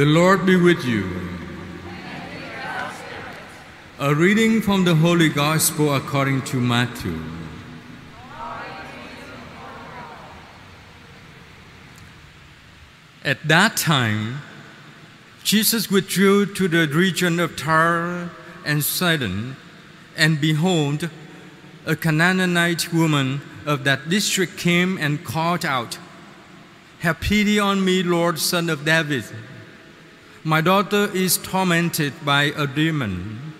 The Lord be with you. A reading from the Holy Gospel according to Matthew. At that time, Jesus withdrew to the region of Tyre and Sidon, and behold, a Canaanite woman of that district came and called out, Have pity on me, Lord, son of David. My daughter is tormented by a demon.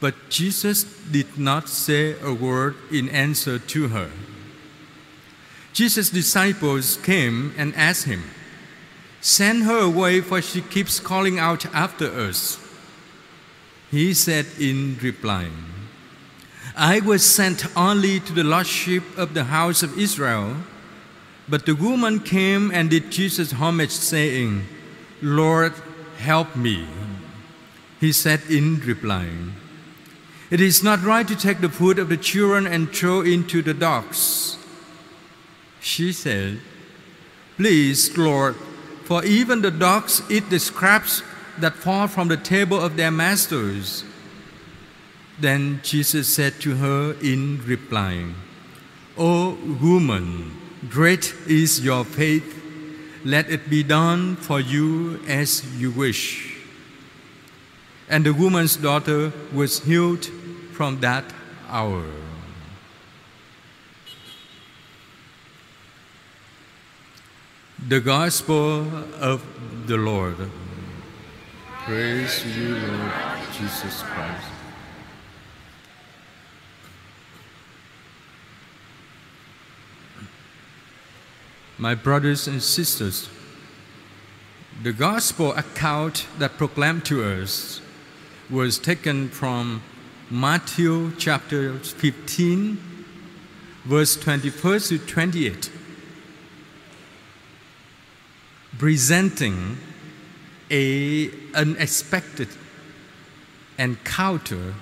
But Jesus did not say a word in answer to her. Jesus' disciples came and asked him, Send her away, for she keeps calling out after us. He said in reply, I was sent only to the lost sheep of the house of Israel. But the woman came and did Jesus homage, saying, Lord, help me. He said in reply, It is not right to take the food of the children and throw into the dogs. She said, Please, Lord, for even the dogs eat the scraps that fall from the table of their masters. Then Jesus said to her in reply, O woman, great is your faith. Let it be done for you as you wish. And the woman's daughter was healed from that hour. The Gospel of the Lord. Praise you, Lord Jesus Christ. My brothers and sisters, the gospel account that proclaimed to us was taken from Matthew chapter 15, verse 21 to 28, presenting a unexpected encounter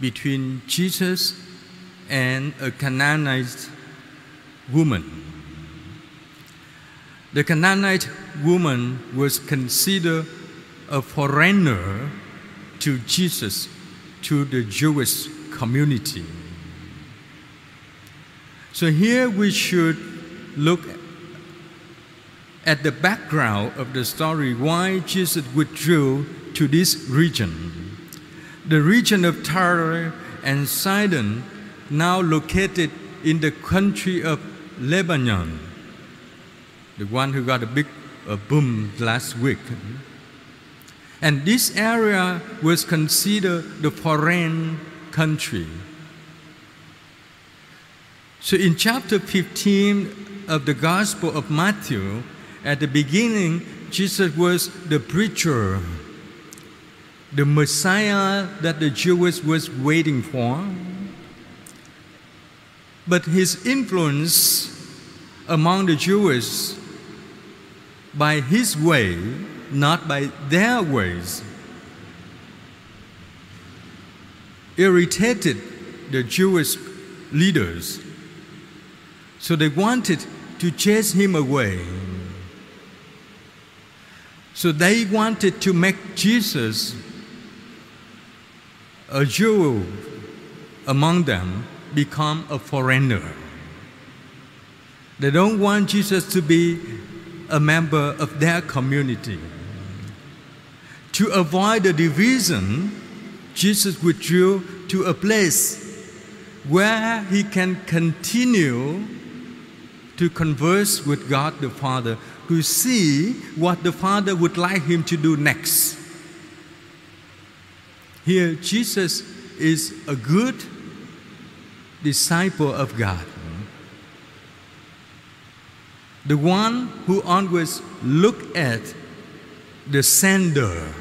between Jesus and a Canaanite woman. The Canaanite woman was considered a foreigner to Jesus, to the Jewish community. So here we should look at the background of the story why Jesus withdrew to this region. The region of Tyre and Sidon, now located in the country of Lebanon the one who got a big uh, boom last week. And this area was considered the foreign country. So in chapter 15 of the Gospel of Matthew, at the beginning, Jesus was the preacher, the Messiah that the Jews was waiting for. But his influence among the Jews by his way, not by their ways, irritated the Jewish leaders. So they wanted to chase him away. So they wanted to make Jesus a Jew among them become a foreigner. They don't want Jesus to be a member of their community. To avoid the division, Jesus withdrew to a place where he can continue to converse with God the Father, to see what the Father would like him to do next. Here, Jesus is a good disciple of God the one who always look at the sender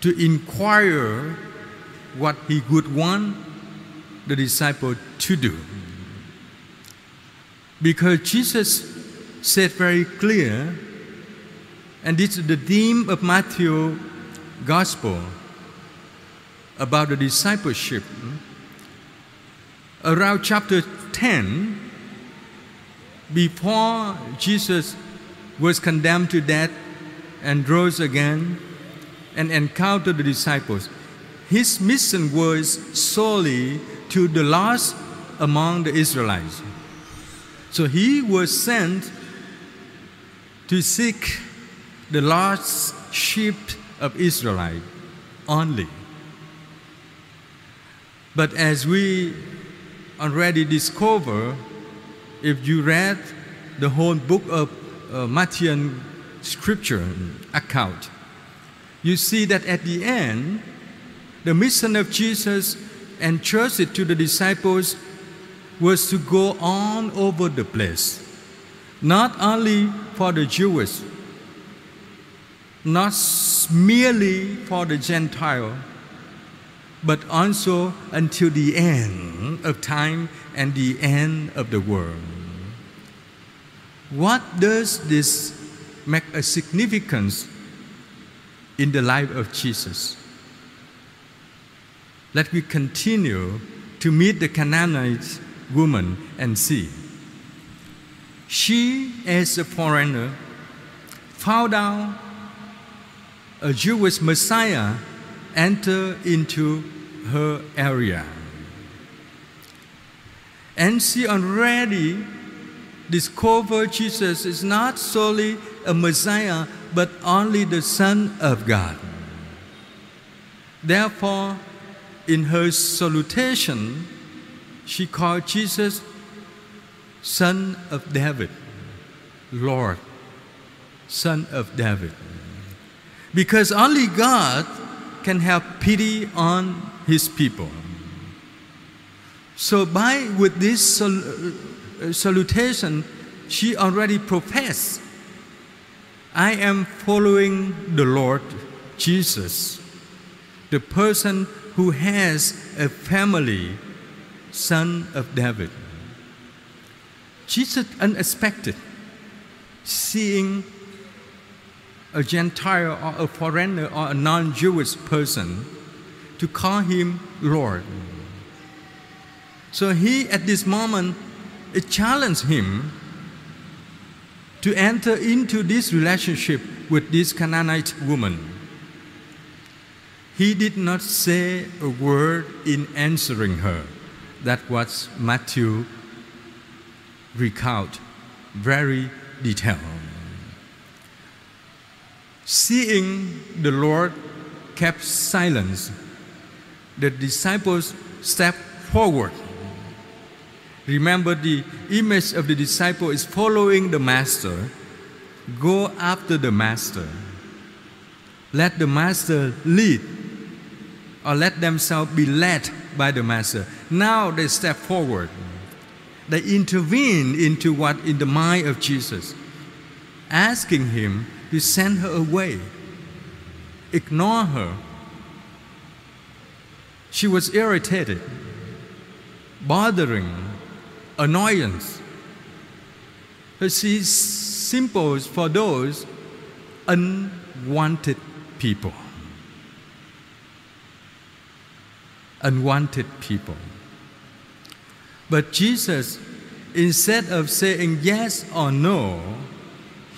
to inquire what he would want the disciple to do. Because Jesus said very clear, and this is the theme of Matthew Gospel about the discipleship. Around chapter 10, before Jesus was condemned to death and rose again and encountered the disciples. His mission was solely to the lost among the Israelites. So he was sent to seek the lost sheep of Israelite only. But as we already discover, if you read the whole book of uh, scripture account, you see that at the end, the mission of Jesus entrusted to the disciples was to go on over the place, not only for the Jewish, not merely for the Gentile, but also until the end of time and the end of the world. What does this make a significance in the life of Jesus? Let me continue to meet the Canaanite woman and see. She, as a foreigner, found out a Jewish Messiah enter into her area. And she already discovered Jesus is not solely a Messiah, but only the Son of God. Therefore, in her salutation, she called Jesus Son of David, Lord, Son of David. Because only God can have pity on his people. So by with this uh, salutation, she already professed, I am following the Lord Jesus, the person who has a family, son of David. Jesus unexpected, seeing a Gentile or a foreigner or a non Jewish person to call him Lord. So he, at this moment, it challenged him to enter into this relationship with this Canaanite woman. He did not say a word in answering her. That was Matthew recount very detailed. Seeing the Lord kept silence, the disciples stepped forward. Remember, the image of the disciple is following the master. Go after the master. Let the master lead, or let themselves be led by the master. Now they step forward. They intervene into what in the mind of Jesus, asking him to send her away, ignore her. She was irritated, bothering, annoyance. She's simple for those unwanted people. Unwanted people. But Jesus, instead of saying yes or no,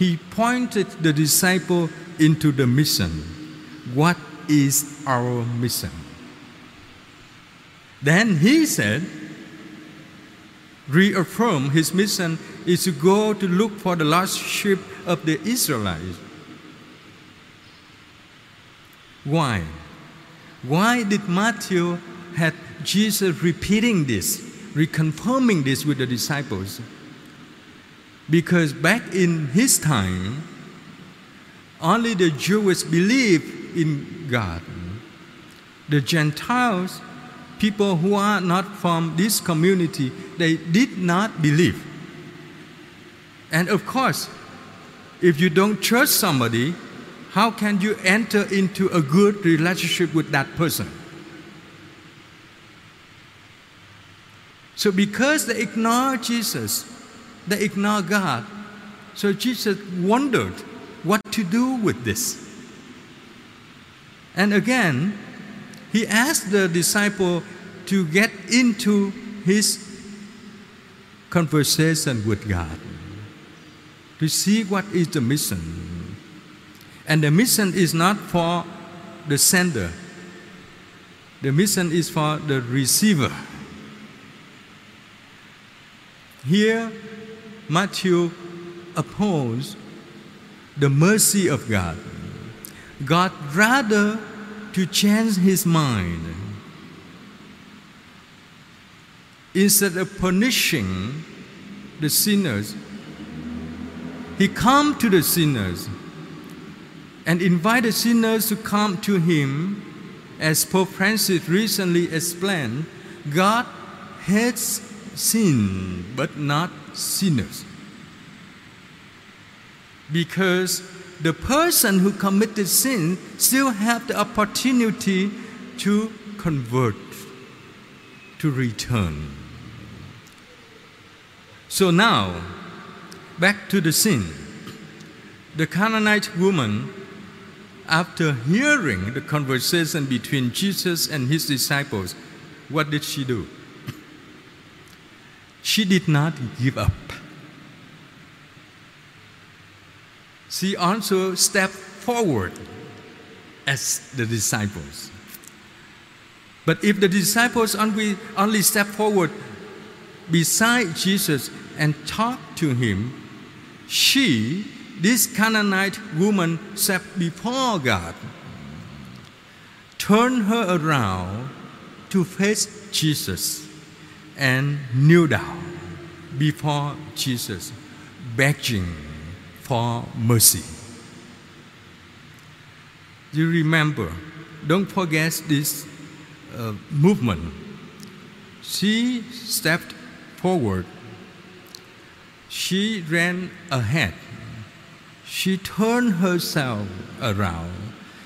he pointed the disciple into the mission. What is our mission? Then he said, reaffirm his mission is to go to look for the lost sheep of the Israelites. Why? Why did Matthew had Jesus repeating this, reconfirming this with the disciples? Because back in his time, only the Jews believed in God. The Gentiles, people who are not from this community, they did not believe. And of course, if you don't trust somebody, how can you enter into a good relationship with that person? So, because they ignore Jesus, they ignore God. So, Jesus wondered what to do with this. And again, he asked the disciple to get into his conversation with God. to see what is the mission. And the mission is not for the sender, the mission is for the receiver. Here, Matthew opposes the mercy of God. God rather to change his mind. Instead of punishing the sinners, he come to the sinners and invite the sinners to come to him. As Pope Francis recently explained, God hates sin but not sinners. Because the person who committed sin still have the opportunity to convert, to return. So now, back to the sin. The Canaanite woman, after hearing the conversation between Jesus and his disciples, what did she do? She did not give up. She also stepped forward as the disciples. But if the disciples only, only step forward beside Jesus and talk to him, she, this Canaanite woman, stepped before God, turned her around to face Jesus and kneel down before Jesus, begging for mercy. You remember, don't forget this uh, movement. She stepped forward, she ran ahead, she turned herself around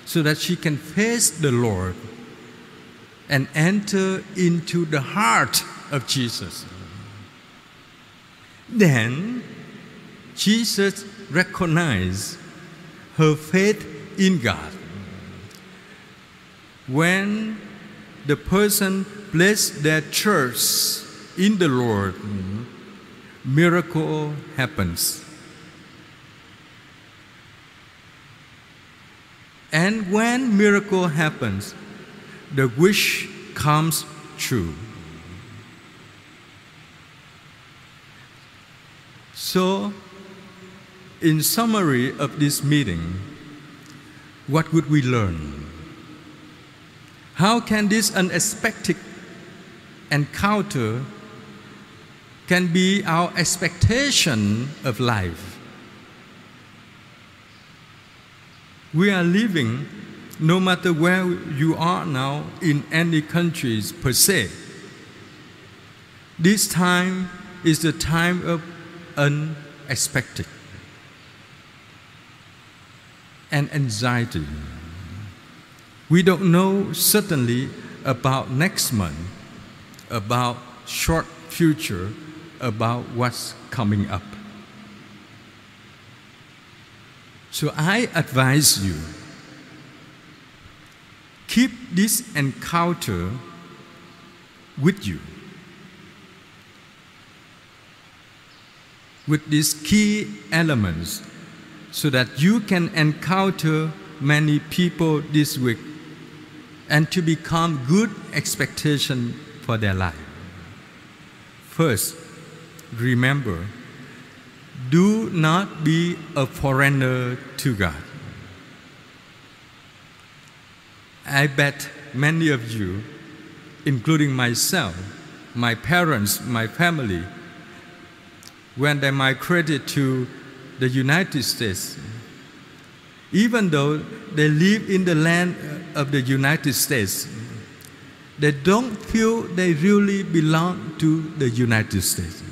so that she can face the Lord and enter into the heart of Jesus. Then Jesus recognized her faith in God. When the person placed their trust in the Lord, miracle happens. And when miracle happens, the wish comes true. So, in summary of this meeting, what would we learn? How can this unexpected encounter can be our expectation of life? We are living, no matter where you are now, in any countries per se. This time is the time of unexpected and anxiety. We don't know certainly about next month, about short future, about what's coming up. So I advise you keep this encounter with you. With these key elements so that you can encounter many people this week and to become good expectation for their life. First, remember, do not be a foreigner to God. I bet many of you, including myself, my parents, my family, when they migrated to the United States, even though they live in the land of the United States, they don't feel they really belong to the United States.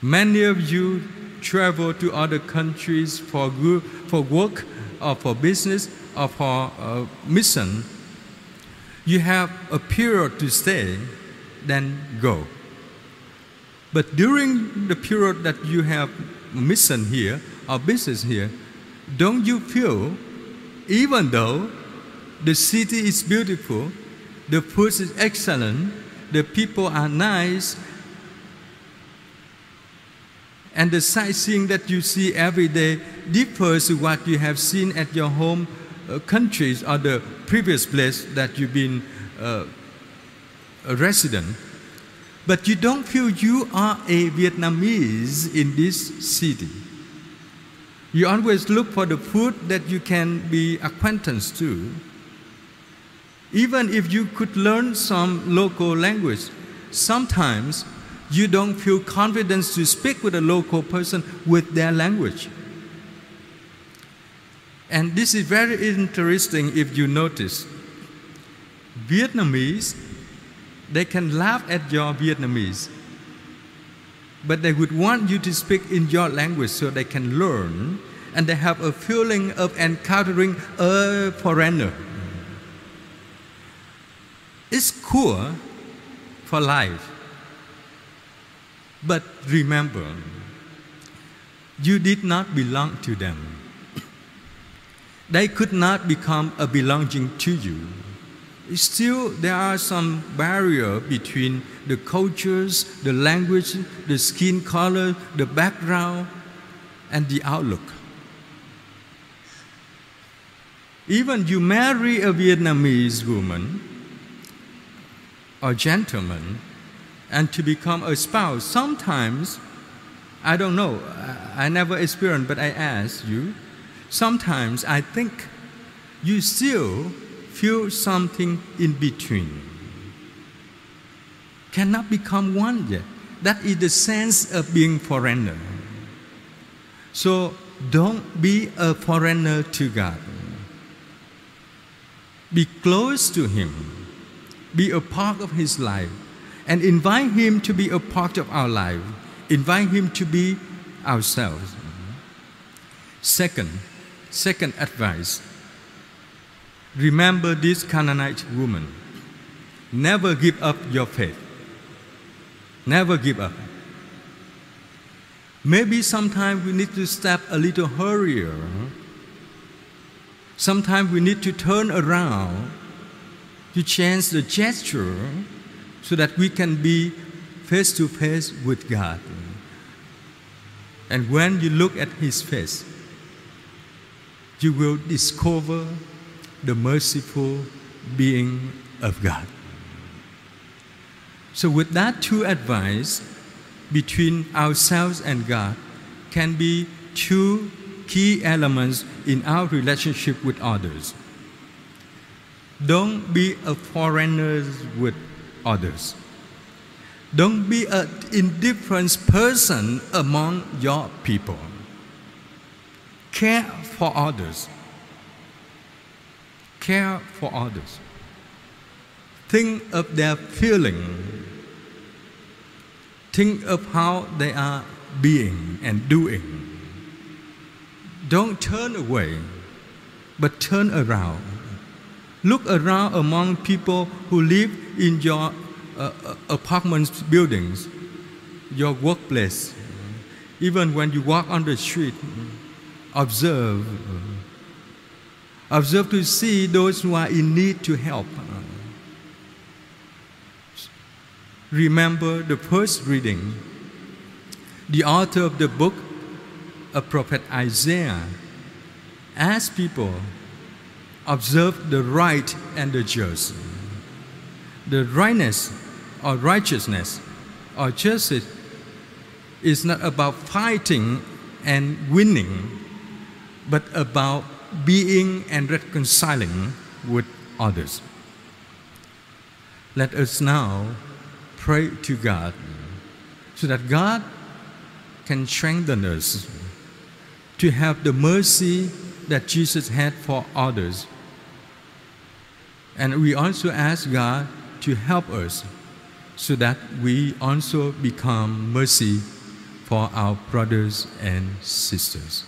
Many of you travel to other countries for, for work or for business or for uh, mission. You have a period to stay, then go. But during the period that you have mission here or business here, don't you feel, even though the city is beautiful, the food is excellent, the people are nice, And the sightseeing that you see every day differs to what you have seen at your home uh, countries or the previous place that you've been uh, a resident. But you don't feel you are a Vietnamese in this city. You always look for the food that you can be acquaintance to. Even if you could learn some local language, sometimes you don't feel confidence to speak with a local person with their language. And this is very interesting if you notice. Vietnamese, they can laugh at your Vietnamese, but they would want you to speak in your language so they can learn and they have a feeling of encountering a foreigner. It's cool for life. But remember, you did not belong to them. They could not become a belonging to you. Still, there are some barrier between the cultures, the language, the skin color, the background, and the outlook. Even you marry a Vietnamese woman or gentleman, and to become a spouse, sometimes, I don't know, I never experienced, but I ask you, sometimes I think you still feel something in between. Cannot become one yet. That is the sense of being foreigner. So don't be a foreigner to God. Be close to Him. Be a part of His life and invite Him to be a part of our life. Invite Him to be ourselves. Second, second advice remember this Canaanite woman. Never give up your faith. Never give up. Maybe sometimes we need to step a little hurrier. Sometimes we need to turn around to change the gesture so that we can be face to face with God. And when you look at His face, you will discover the merciful being of God. So, with that two advice between ourselves and God, can be two key elements in our relationship with others. Don't be a foreigner with others. Don't be an indifferent person among your people. Care for others. Care for others. Think of their feeling. Think of how they are being and doing. Don't turn away, but turn around Look around among people who live in your uh, uh apartment buildings, your workplace. Even when you walk on the street, observe. Observe to see those who are in need to help. Remember the first reading. The author of the book, a prophet Isaiah, asked people observe the right and the just. The rightness or righteousness or justice is not about fighting and winning, but about being and reconciling with others. Let us now pray to God so that God can strengthen us to have the mercy that Jesus had for others and we also ask God to help us so that we also become mercy for our brothers and sisters.